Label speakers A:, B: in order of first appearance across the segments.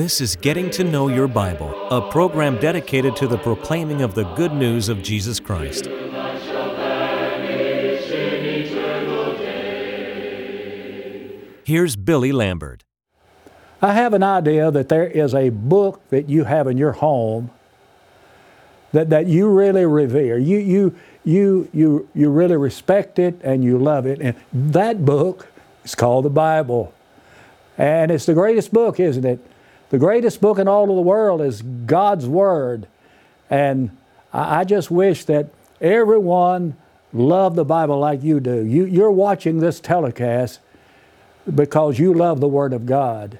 A: This is Getting to Know Your Bible, a program dedicated to the proclaiming of the good news of Jesus Christ. Here's Billy Lambert.
B: I have an idea that there is a book that you have in your home that, that you really revere. You, you, you, you, you really respect it and you love it. And that book is called the Bible. And it's the greatest book, isn't it? The greatest book in all of the world is God's Word. And I just wish that everyone loved the Bible like you do. You, you're watching this telecast because you love the Word of God.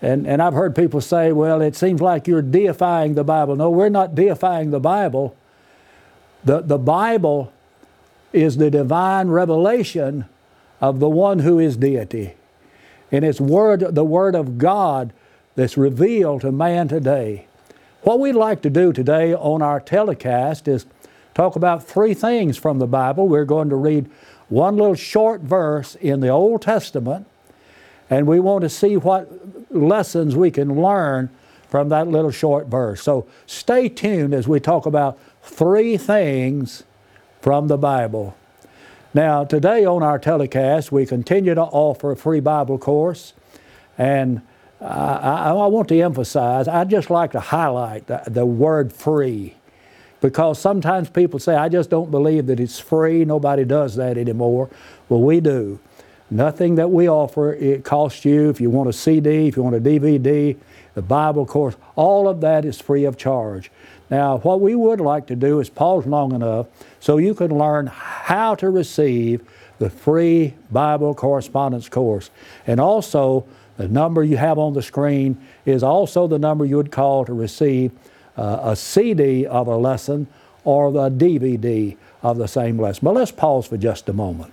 B: And, and I've heard people say, well, it seems like you're deifying the Bible. No, we're not deifying the Bible. The, the Bible is the divine revelation of the one who is deity. And it's word, the Word of God that's revealed to man today. What we'd like to do today on our telecast is talk about three things from the Bible. We're going to read one little short verse in the Old Testament, and we want to see what lessons we can learn from that little short verse. So stay tuned as we talk about three things from the Bible. Now, today on our telecast, we continue to offer a free Bible course, and I, I, want to emphasize, I just like to highlight the, the, word free because sometimes people say, I just don't believe that it's free. Nobody does that anymore. Well, we do. Nothing that we offer, it costs you. If you want a CD, if you want a DVD, the Bible course, all of that is free of charge. Now, what we would like to do is pause long enough so you can learn how to receive the free Bible correspondence course. And also, the number you have on the screen is also the number you would call to receive uh, a CD of a lesson or the DVD of the same lesson. But let's pause for just a moment.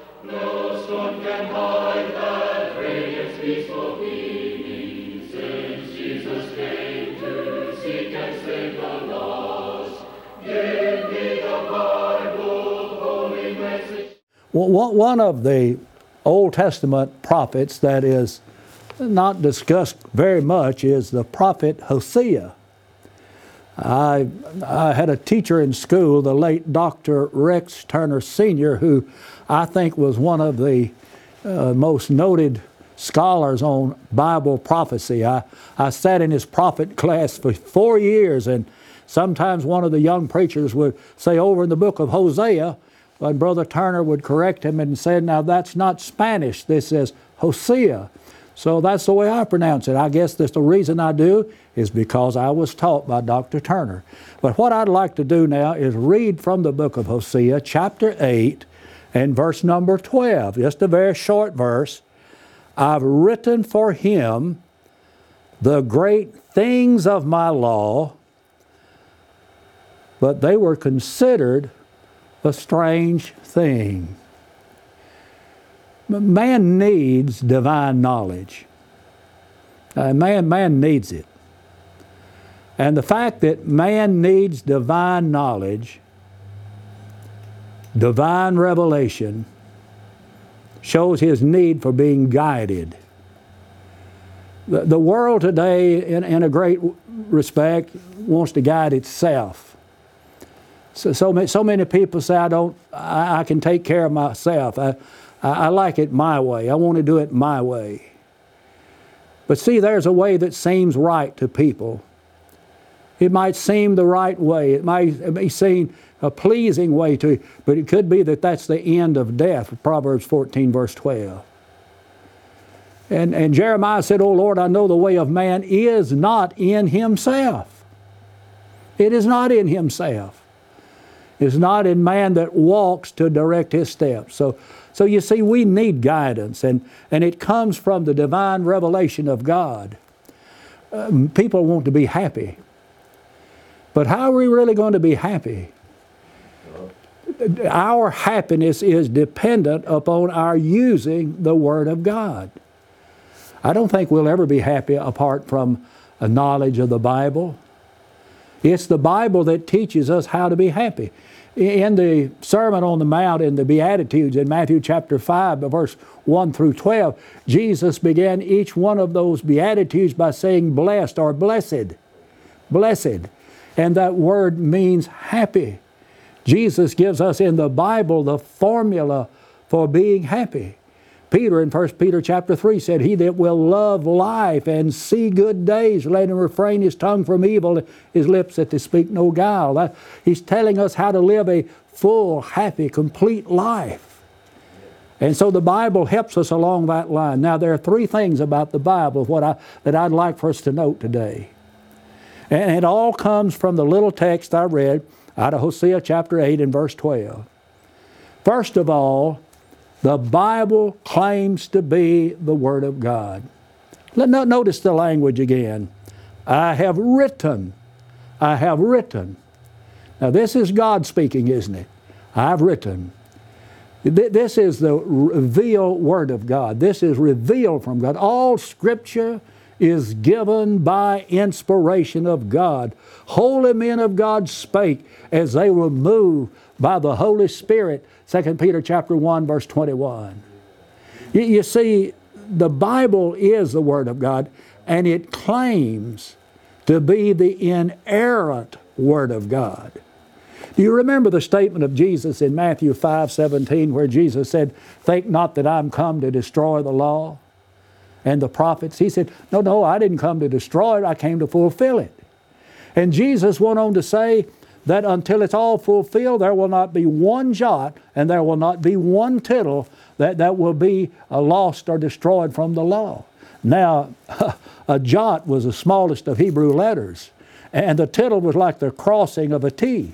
B: One of the Old Testament prophets that is not discussed very much is the prophet Hosea. I, I had a teacher in school, the late Dr. Rex Turner Sr., who I think was one of the uh, most noted scholars on Bible prophecy. I, I sat in his prophet class for four years, and sometimes one of the young preachers would say, Over in the book of Hosea, but Brother Turner would correct him and say, Now that's not Spanish, this is Hosea. So that's the way I pronounce it. I guess that's the reason I do is because I was taught by Dr. Turner. But what I'd like to do now is read from the book of Hosea, chapter 8, and verse number 12, just a very short verse. I've written for him the great things of my law, but they were considered a strange thing. Man needs divine knowledge. Uh, man, man needs it. And the fact that man needs divine knowledge, divine revelation, shows his need for being guided. The, the world today, in, in a great respect, wants to guide itself. So, so, many, so many people say, I don't, I, I can take care of myself. I, I, I like it my way. I want to do it my way. But see, there's a way that seems right to people. It might seem the right way. It might be seen a pleasing way to, but it could be that that's the end of death. Proverbs 14, verse 12. And, and Jeremiah said, Oh Lord, I know the way of man is not in himself. It is not in himself is not in man that walks to direct his steps. So So you see, we need guidance, and, and it comes from the divine revelation of God. Um, people want to be happy. But how are we really going to be happy? Our happiness is dependent upon our using the Word of God. I don't think we'll ever be happy apart from a knowledge of the Bible. It's the Bible that teaches us how to be happy. In the Sermon on the Mount in the Beatitudes in Matthew chapter 5, verse 1 through 12, Jesus began each one of those Beatitudes by saying blessed or blessed. Blessed. And that word means happy. Jesus gives us in the Bible the formula for being happy. Peter in 1 Peter chapter 3 said, He that will love life and see good days, let him refrain his tongue from evil, his lips that they speak no guile. That, he's telling us how to live a full, happy, complete life. And so the Bible helps us along that line. Now, there are three things about the Bible what I, that I'd like for us to note today. And it all comes from the little text I read out of Hosea chapter 8 and verse 12. First of all, the Bible claims to be the Word of God. Let not notice the language again. I have written. I have written. Now, this is God speaking, isn't it? I've written. This is the revealed Word of God. This is revealed from God. All Scripture is given by inspiration of God. Holy men of God spake as they were moved by the Holy Spirit 2 Peter chapter 1 verse 21. You, see, the Bible is the Word of God and it claims to be the inerrant Word of God. Do you remember the statement of Jesus in Matthew 5 17 where Jesus said, Think not that I'm come to destroy the law and the prophets? He said, No, no, I didn't come to destroy it, I came to fulfill it. And Jesus went on to say, that until it's all fulfilled, there will not be one jot and there will not be one tittle that, that will be uh, lost or destroyed from the law. Now, a jot was the smallest of Hebrew letters, and the tittle was like the crossing of a T.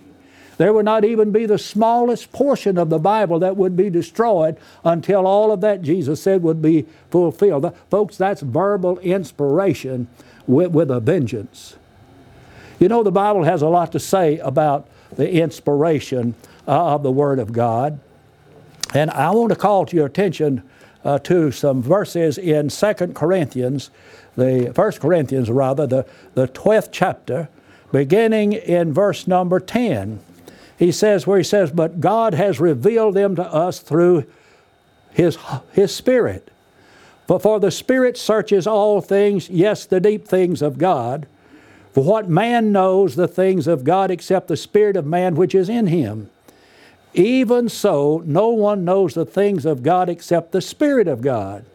B: There would not even be the smallest portion of the Bible that would be destroyed until all of that Jesus said would be fulfilled. Folks, that's verbal inspiration with, with a vengeance. You know, the Bible has a lot to say about the inspiration uh, of the Word of God. And I want to call to your attention uh, to some verses in 2 Corinthians, the 1 Corinthians rather, the, the 12th chapter, beginning in verse number 10. He says, where he says, But God has revealed them to us through His, his Spirit. But for the Spirit searches all things, yes, the deep things of God. For what man knows the things of God except the Spirit of man which is in him? Even so, no one knows the things of God except the Spirit of God.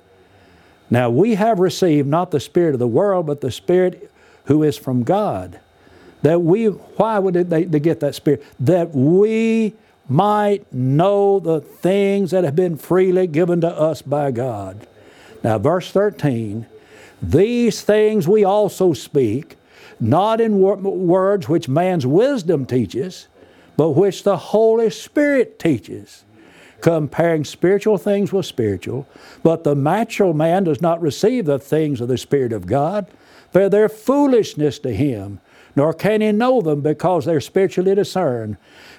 B: Now we have received not the Spirit of the world, but the Spirit who is from God. That we, why would they, they get that Spirit? That we might know the things that have been freely given to us by God. Now, verse 13 These things we also speak not in wor- words which man's wisdom teaches, but which the Holy Spirit teaches, comparing spiritual things with spiritual. But the natural man does not receive the things of the Spirit of God, for they're foolishness to him, nor can he know them because they're spiritually discerned.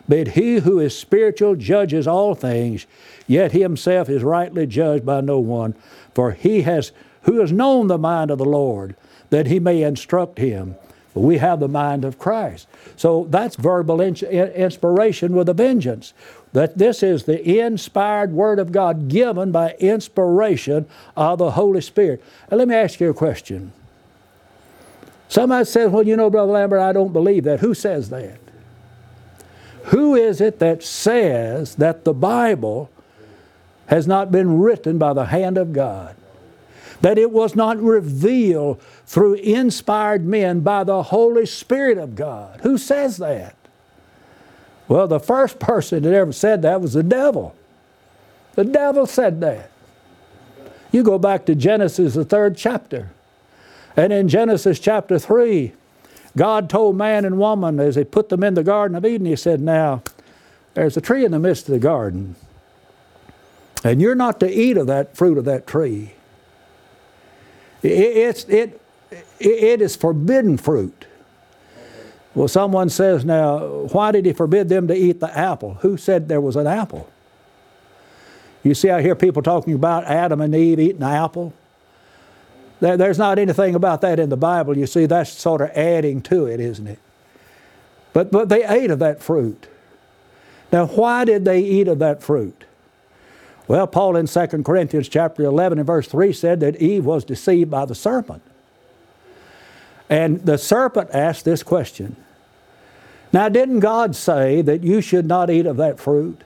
B: But he who is spiritual judges all things, yet he himself is rightly judged by no one. For he has who has known the mind of the Lord, that he may instruct him. But We have the mind of Christ. So that's verbal inspiration with a vengeance. That this is the inspired Word of God given by inspiration of the Holy Spirit. And let me ask you a question. Somebody says, Well, you know, Brother Lambert, I don't believe that. Who says that? Who is it that says that the Bible has not been written by the hand of God? that it was not revealed through inspired men by the Holy Spirit of God. Who says that? Well, the first person that ever said that was the devil. The devil said that. You go back to Genesis, the third chapter. And in Genesis chapter 3, God told man and woman as He put them in the Garden of Eden, He said, Now, there's a tree in the midst of the garden. And you're not to eat of that fruit of that tree. It, it's, it, it is forbidden fruit. Well, someone says now, why did he forbid them to eat the apple? Who said there was an apple? You see, I hear people talking about Adam and Eve eating the apple. There, there's not anything about that in the Bible. You see, that's sort of adding to it, isn't it? But, but they ate of that fruit. Now, why did they eat of that fruit? Well, Paul in 2 Corinthians chapter 11 and verse 3 said that Eve was deceived by the serpent. And the serpent asked this question. Now, didn't God say that you should not eat of that fruit?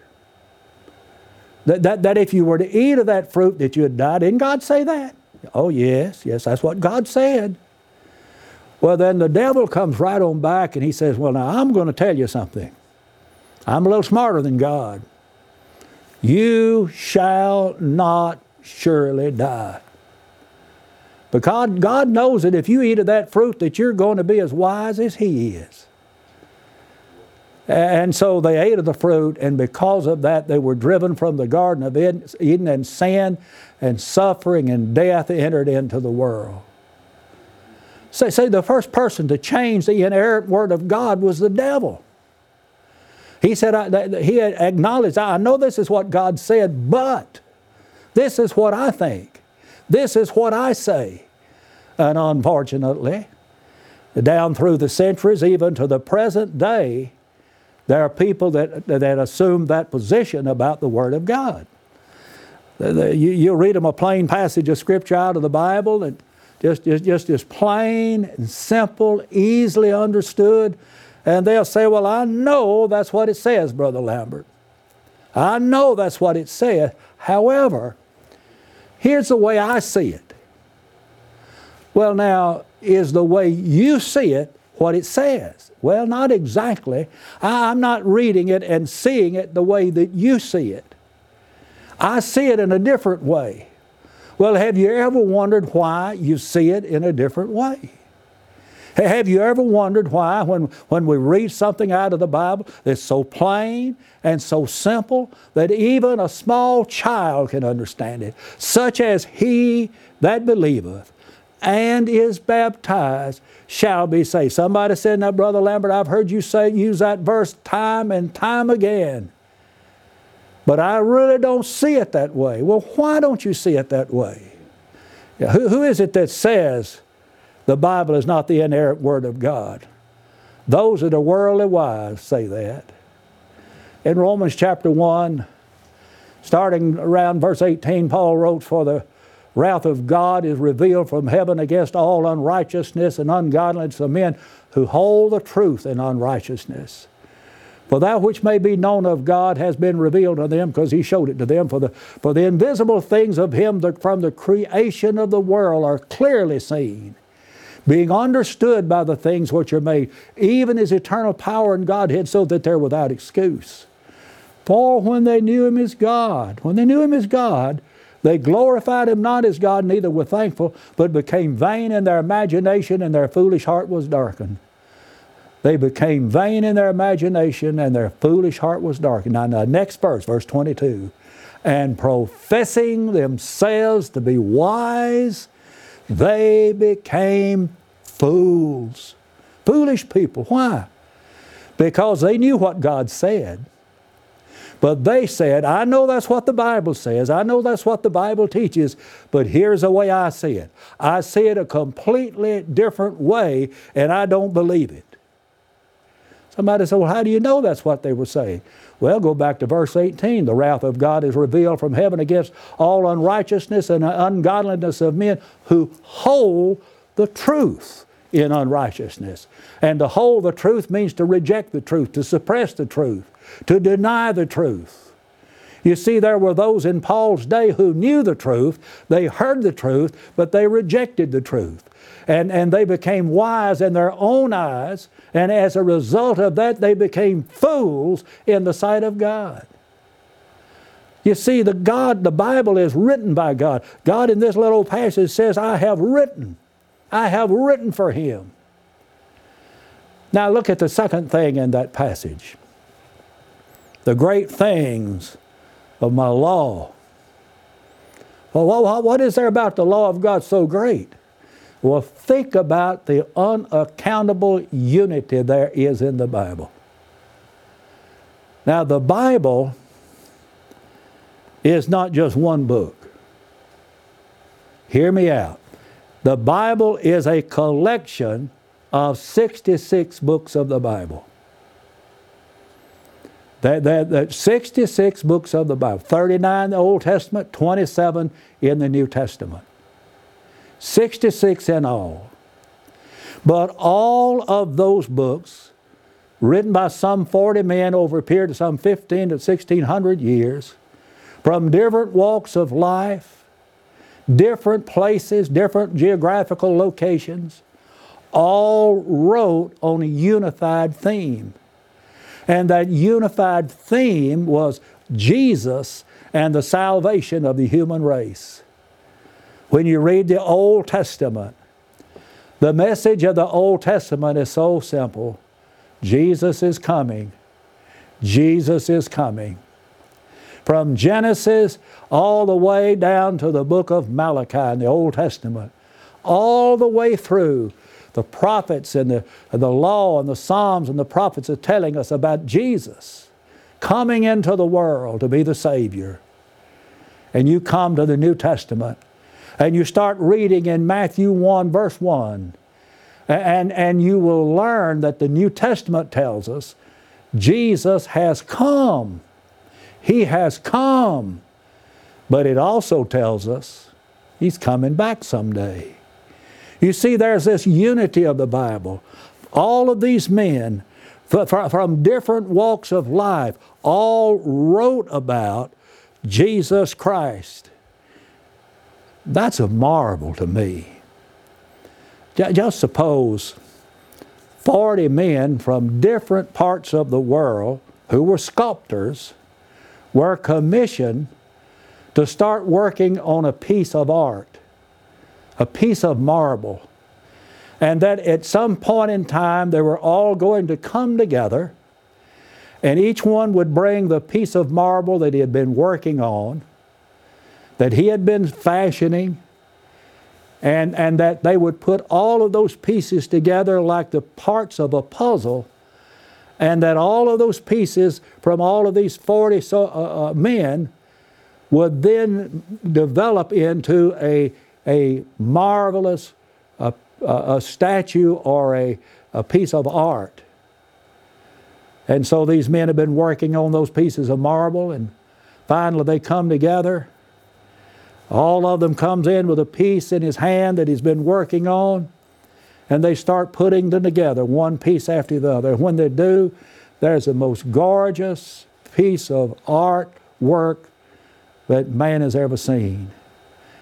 B: That, that, that if you were to eat of that fruit that you'd die, didn't God say that? Oh, yes, yes, that's what God said. Well, then the devil comes right on back and he says, Well, now I'm going to tell you something. I'm a little smarter than God. You shall not surely die. Because God knows that if you eat of that fruit that you're going to be as wise as He is. And so they ate of the fruit, and because of that, they were driven from the Garden of Eden, and sin and suffering and death entered into the world. Say, say the first person to change the inerrant Word of God was the devil. He said, I, he acknowledged, I know this is what God said, but this is what I think. This is what I say. And unfortunately, down through the centuries, even to the present day, there are people that, that assume that position about the Word of God. You, you read them a plain passage of Scripture out of the Bible, and just, just, just plain and simple, easily understood, and they'll say, Well, I know that's what it says, Brother Lambert. I know that's what it says. However, here's the way I see it. Well, now, is the way you see it what it says? Well, not exactly. I'm not reading it and seeing it the way that you see it. I see it in a different way. Well, have you ever wondered why you see it in a different way? Have you ever wondered why, when, when we read something out of the Bible that's so plain and so simple that even a small child can understand it, such as he that believeth and is baptized shall be saved? Somebody said, Now, Brother Lambert, I've heard you say use that verse time and time again. But I really don't see it that way. Well, why don't you see it that way? Yeah, who, who is it that says the Bible is not the inerrant Word of God? Those that are worldly wise say that. In Romans chapter 1, starting around verse 18, Paul wrote, For the wrath of God is revealed from heaven against all unrighteousness and ungodliness of men who hold the truth in unrighteousness. For that which may be known of God has been revealed to them, because He showed it to them. For the, for the invisible things of Him from the creation of the world are clearly seen, being understood by the things which are made, even His eternal power and Godhead, so that they're without excuse. For when they knew Him as God, when they knew Him as God, they glorified Him not as God, neither were thankful, but became vain in their imagination, and their foolish heart was darkened. They became vain in their imagination, and their foolish heart was darkened. Now, the next verse, verse 22 and professing themselves to be wise, they became fools. Foolish people. Why? Because they knew what God said. But they said, I know that's what the Bible says. I know that's what the Bible teaches, but here's the way I see it. I see it a completely different way, and I don't believe it. Somebody said, Well, how do you know that's what they were saying? Well, go back to verse 18. The wrath of God is revealed from heaven against all unrighteousness and ungodliness of men who hold the truth in unrighteousness. And to hold the truth means to reject the truth, to suppress the truth, to deny the truth. You see, there were those in Paul's day who knew the truth, they heard the truth, but they rejected the truth. And, and they became wise in their own eyes, and as a result of that, they became fools in the sight of God. You see, the God, the Bible is written by God. God in this little passage says, I have written. I have written for him. Now look at the second thing in that passage. The great things of my law Well, what, what is there about the law of God so great? Well, think about the unaccountable unity there is in the Bible. Now, the Bible is not just one book. Hear me out. The Bible is a collection of 66 books of the Bible. That, that, that 66 books of the Bible, 39 in the Old Testament, 27 in the New Testament. 66 in all. But all of those books, written by some 40 men over a period of some 15 to 1600 years, from different walks of life, different places, different geographical locations, all wrote on a unified theme. And that unified theme was Jesus and the salvation of the human race. When you read the Old Testament, the message of the Old Testament is so simple Jesus is coming. Jesus is coming. From Genesis all the way down to the book of Malachi in the Old Testament, all the way through, the prophets and the, the law and the Psalms and the prophets are telling us about Jesus coming into the world to be the Savior. And you come to the New Testament and you start reading in Matthew 1, verse 1, and, and you will learn that the New Testament tells us Jesus has come. He has come. But it also tells us He's coming back someday. You see, there's this unity of the Bible. All of these men from different walks of life all wrote about Jesus Christ. That's a marvel to me. Just suppose 40 men from different parts of the world who were sculptors were commissioned to start working on a piece of art a piece of marble. And that at some point in time they were all going to come together, and each one would bring the piece of marble that he had been working on, that he had been fashioning, and, and that they would put all of those pieces together like the parts of a puzzle, and that all of those pieces from all of these 40 so, uh, uh, men would then develop into a a marvelous a, a statue or a, a piece of art. And so these men have been working on those pieces of marble, and finally they come together. All of them comes in with a piece in his hand that he's been working on, and they start putting them together, one piece after the other. When they do, there's the most gorgeous piece of art work that man has ever seen.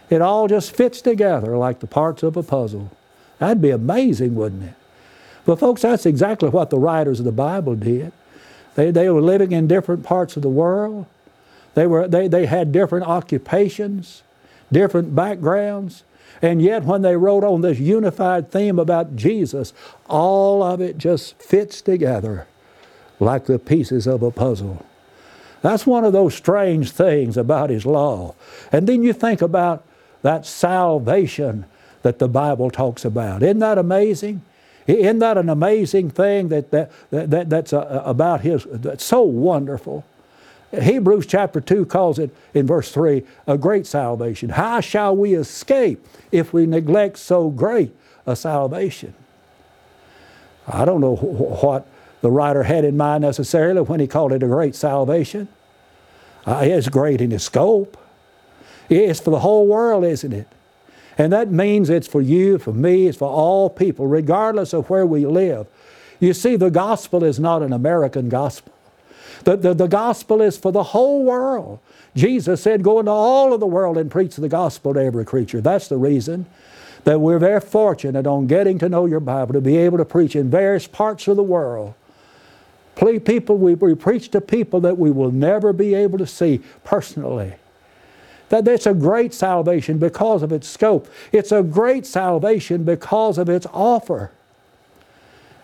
B: It all just fits together like the parts of a puzzle. That'd be amazing, wouldn't it? But, folks, that's exactly what the writers of the Bible did. They, they were living in different parts of the world, they, were, they, they had different occupations, different backgrounds. And yet, when they wrote on this unified theme about Jesus, all of it just fits together like the pieces of a puzzle. That's one of those strange things about His law. And then you think about that salvation that the Bible talks about. Isn't that amazing? Isn't that an amazing thing that, that, that, that's a, uh, about His, that's so wonderful? Hebrews chapter 2 calls it in verse 3 a great salvation. How shall we escape if we neglect so great a salvation? I don't know what the writer had in mind necessarily when he called it a great salvation. Uh, it's great in its scope. It's for the whole world, isn't it? And that means it's for you, for me, it's for all people, regardless of where we live. You see, the gospel is not an American gospel. The, the, the gospel is for the whole world. Jesus said, Go into all of the world and preach the gospel to every creature. That's the reason that we're very fortunate on getting to know your Bible, to be able to preach in various parts of the world. People, we, we preach to people that we will never be able to see personally. That it's a great salvation because of its scope. It's a great salvation because of its offer.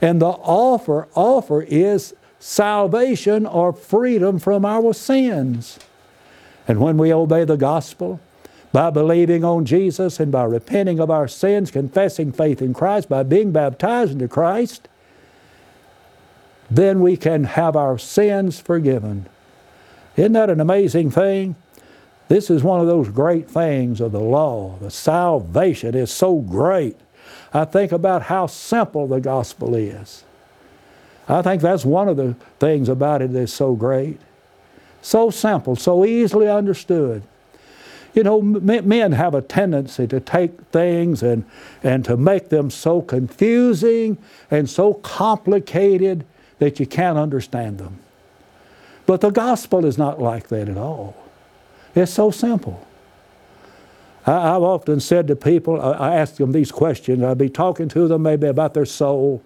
B: And the offer, offer is salvation or freedom from our sins. And when we obey the gospel, by believing on Jesus and by repenting of our sins, confessing faith in Christ, by being baptized into Christ, then we can have our sins forgiven. Isn't that an amazing thing? This is one of those great things of the law. The salvation is so great. I think about how simple the gospel is. I think that's one of the things about it that's so great. So simple, so easily understood. You know, men have a tendency to take things and, and to make them so confusing and so complicated that you can't understand them. But the gospel is not like that at all. It's so simple. I, have often said to people, I, I ask them these questions, I'd be talking to them maybe about their soul.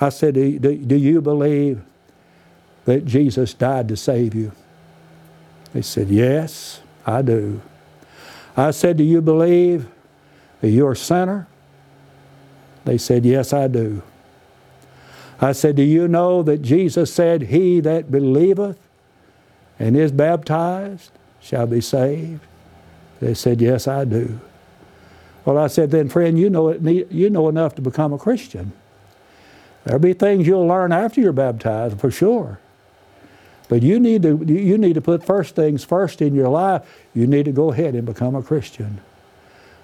B: I said, do, do, do you believe that Jesus died to save you? They said, Yes, I do. I said, Do you believe that you're a sinner? They said, Yes, I do. I said, Do you know that Jesus said, He that believeth and is baptized shall be saved? They said, Yes, I do. Well, I said, Then, friend, you know, it, you know enough to become a Christian. There'll be things you'll learn after you're baptized, for sure. But you need to you need to put first things first in your life. You need to go ahead and become a Christian.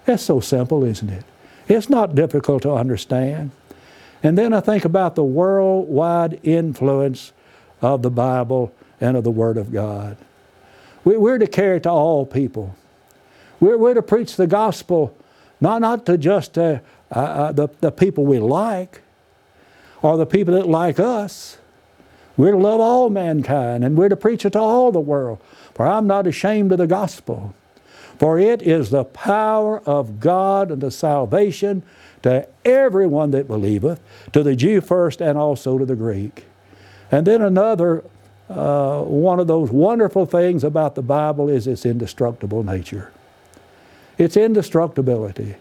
B: That's so simple, isn't it? It's not difficult to understand. And then I think about the worldwide influence of the Bible and of the Word of God. We're to carry to all people. We're, we're to preach the gospel not, not to just uh, uh, uh, the, the people we like or the people that like us, we're to love all mankind and we're to preach it to all the world. For I'm not ashamed of the gospel. For it is the power of God unto salvation to everyone that believeth, to the Jew first and also to the Greek. And then another uh, one of those wonderful things about the Bible is its indestructible nature. Its indestructibility.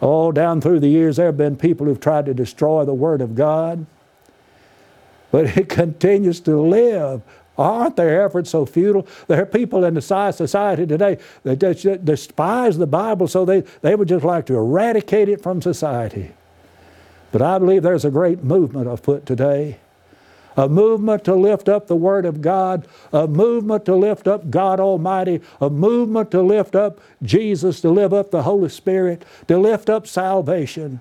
B: Oh, down through the years, there have been people who've tried to destroy the Word of God but it continues to live. Aren't their efforts so futile? There are people in the society today that despise the Bible, so they, they would just like to eradicate it from society. But I believe there's a great movement afoot today a movement to lift up the Word of God, a movement to lift up God Almighty, a movement to lift up Jesus, to lift up the Holy Spirit, to lift up salvation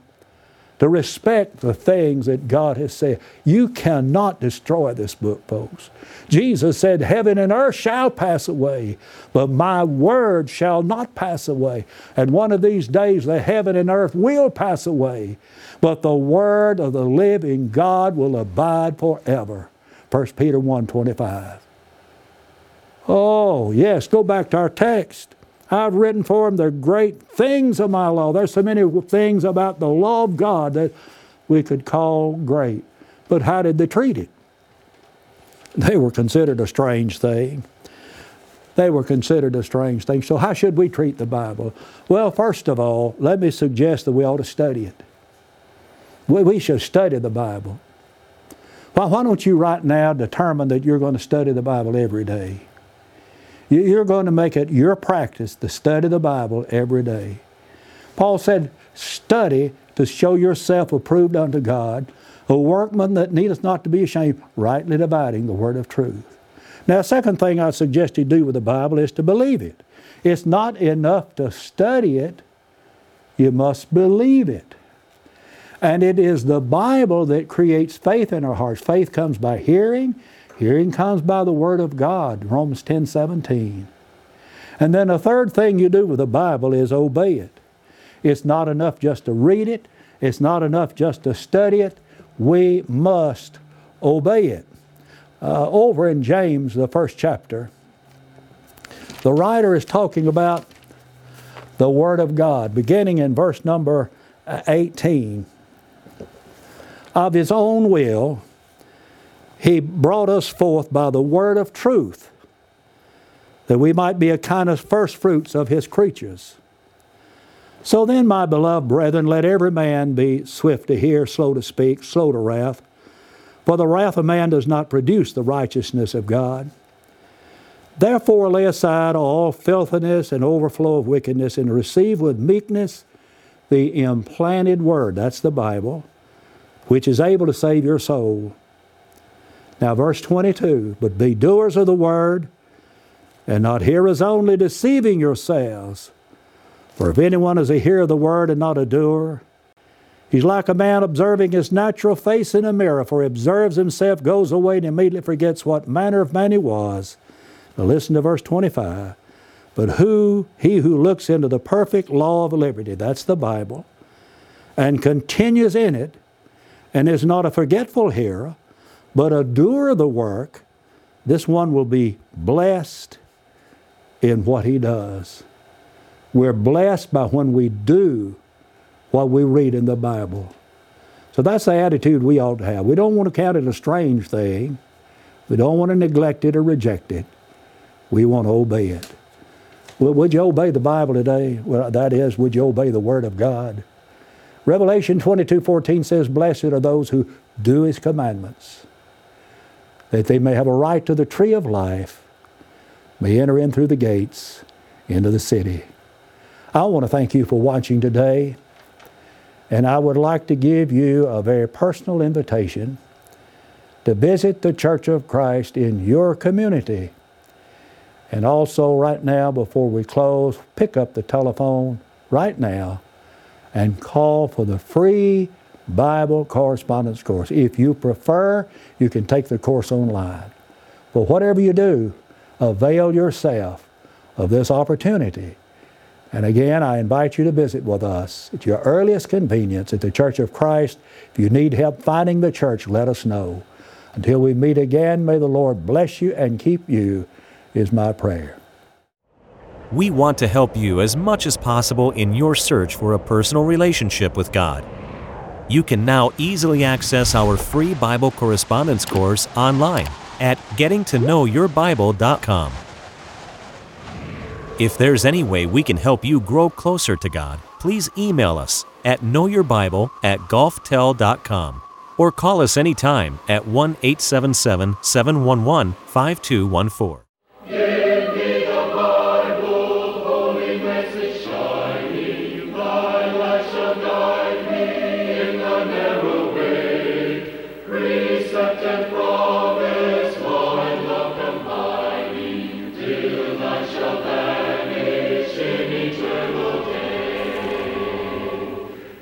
B: to respect the things that God has said. You cannot destroy this book, folks. Jesus said, Heaven and earth shall pass away, but my word shall not pass away. And one of these days, the heaven and earth will pass away, but the word of the living God will abide forever. 1 Peter 1 25. Oh, yes, go back to our text. I've written for them the great things of my law. There's so many things about the law of God that we could call great. But how did they treat it? They were considered a strange thing. They were considered a strange thing. So, how should we treat the Bible? Well, first of all, let me suggest that we ought to study it. We should study the Bible. Why don't you right now determine that you're going to study the Bible every day? You're going to make it your practice to study the Bible every day. Paul said, Study to show yourself approved unto God, a workman that needeth not to be ashamed, rightly dividing the word of truth. Now, second thing I suggest you do with the Bible is to believe it. It's not enough to study it, you must believe it. And it is the Bible that creates faith in our hearts. Faith comes by hearing, Hearing comes by the Word of God, Romans 10 17. And then a third thing you do with the Bible is obey it. It's not enough just to read it, it's not enough just to study it. We must obey it. Uh, over in James, the first chapter, the writer is talking about the Word of God, beginning in verse number 18. Of His own will, he brought us forth by the word of truth, that we might be a kind of first fruits of His creatures. So then, my beloved brethren, let every man be swift to hear, slow to speak, slow to wrath. For the wrath of man does not produce the righteousness of God. Therefore, lay aside all filthiness and overflow of wickedness, and receive with meekness the implanted word. That's the Bible, which is able to save your soul. Now, verse 22 But be doers of the word, and not hearers only, deceiving yourselves. For if anyone is a hearer of the word and not a doer, he's like a man observing his natural face in a mirror, for he observes himself, goes away, and immediately forgets what manner of man he was. Now listen to verse 25. But who, he who looks into the perfect law of liberty, that's the Bible, and continues in it, and is not a forgetful hearer, but a doer of the work, this one will be blessed in what he does. We're blessed by when we do what we read in the Bible. So that's the attitude we ought to have. We don't want to count it a strange thing. We don't want to neglect it or reject it. We want to obey it. Well, would you obey the Bible today? Well, that is, would you obey the Word of God? Revelation 22 14 says, Blessed are those who do His commandments, that they may have a right to the tree of life, may enter in through the gates into the city. I want to thank you for watching today, and I would like to give you a very personal invitation to visit the Church of Christ in your community. And also, right now, before we close, pick up the telephone right now and call for the free Bible correspondence course. If you prefer, you can take the course online. But whatever you do, avail yourself of this opportunity. And again, I invite you to visit with us at your earliest convenience at the Church of Christ. If you need help finding the church, let us know. Until we meet again, may the Lord bless you and keep you, is my prayer.
A: We want to help you as much as possible in your search for a personal relationship with God. You can now easily access our free Bible correspondence course online at gettingtoknowyourbible.com. If there's any way we can help you grow closer to God, please email us at knowyourbible at gulftel.com or call us anytime at 1 877 711 5214.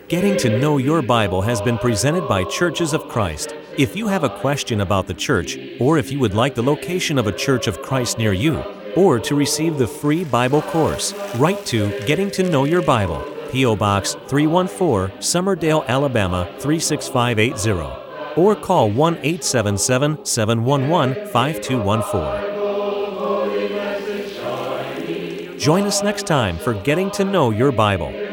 A: Getting to Know Your Bible has been presented by Churches of Christ. If you have a question about the church, or if you would like the location of a Church of Christ near you, or to receive the free Bible course, write to Getting to Know Your Bible, P.O. Box 314, Summerdale, Alabama 36580, or call 1 877 711 5214. Join us next time for Getting to Know Your Bible.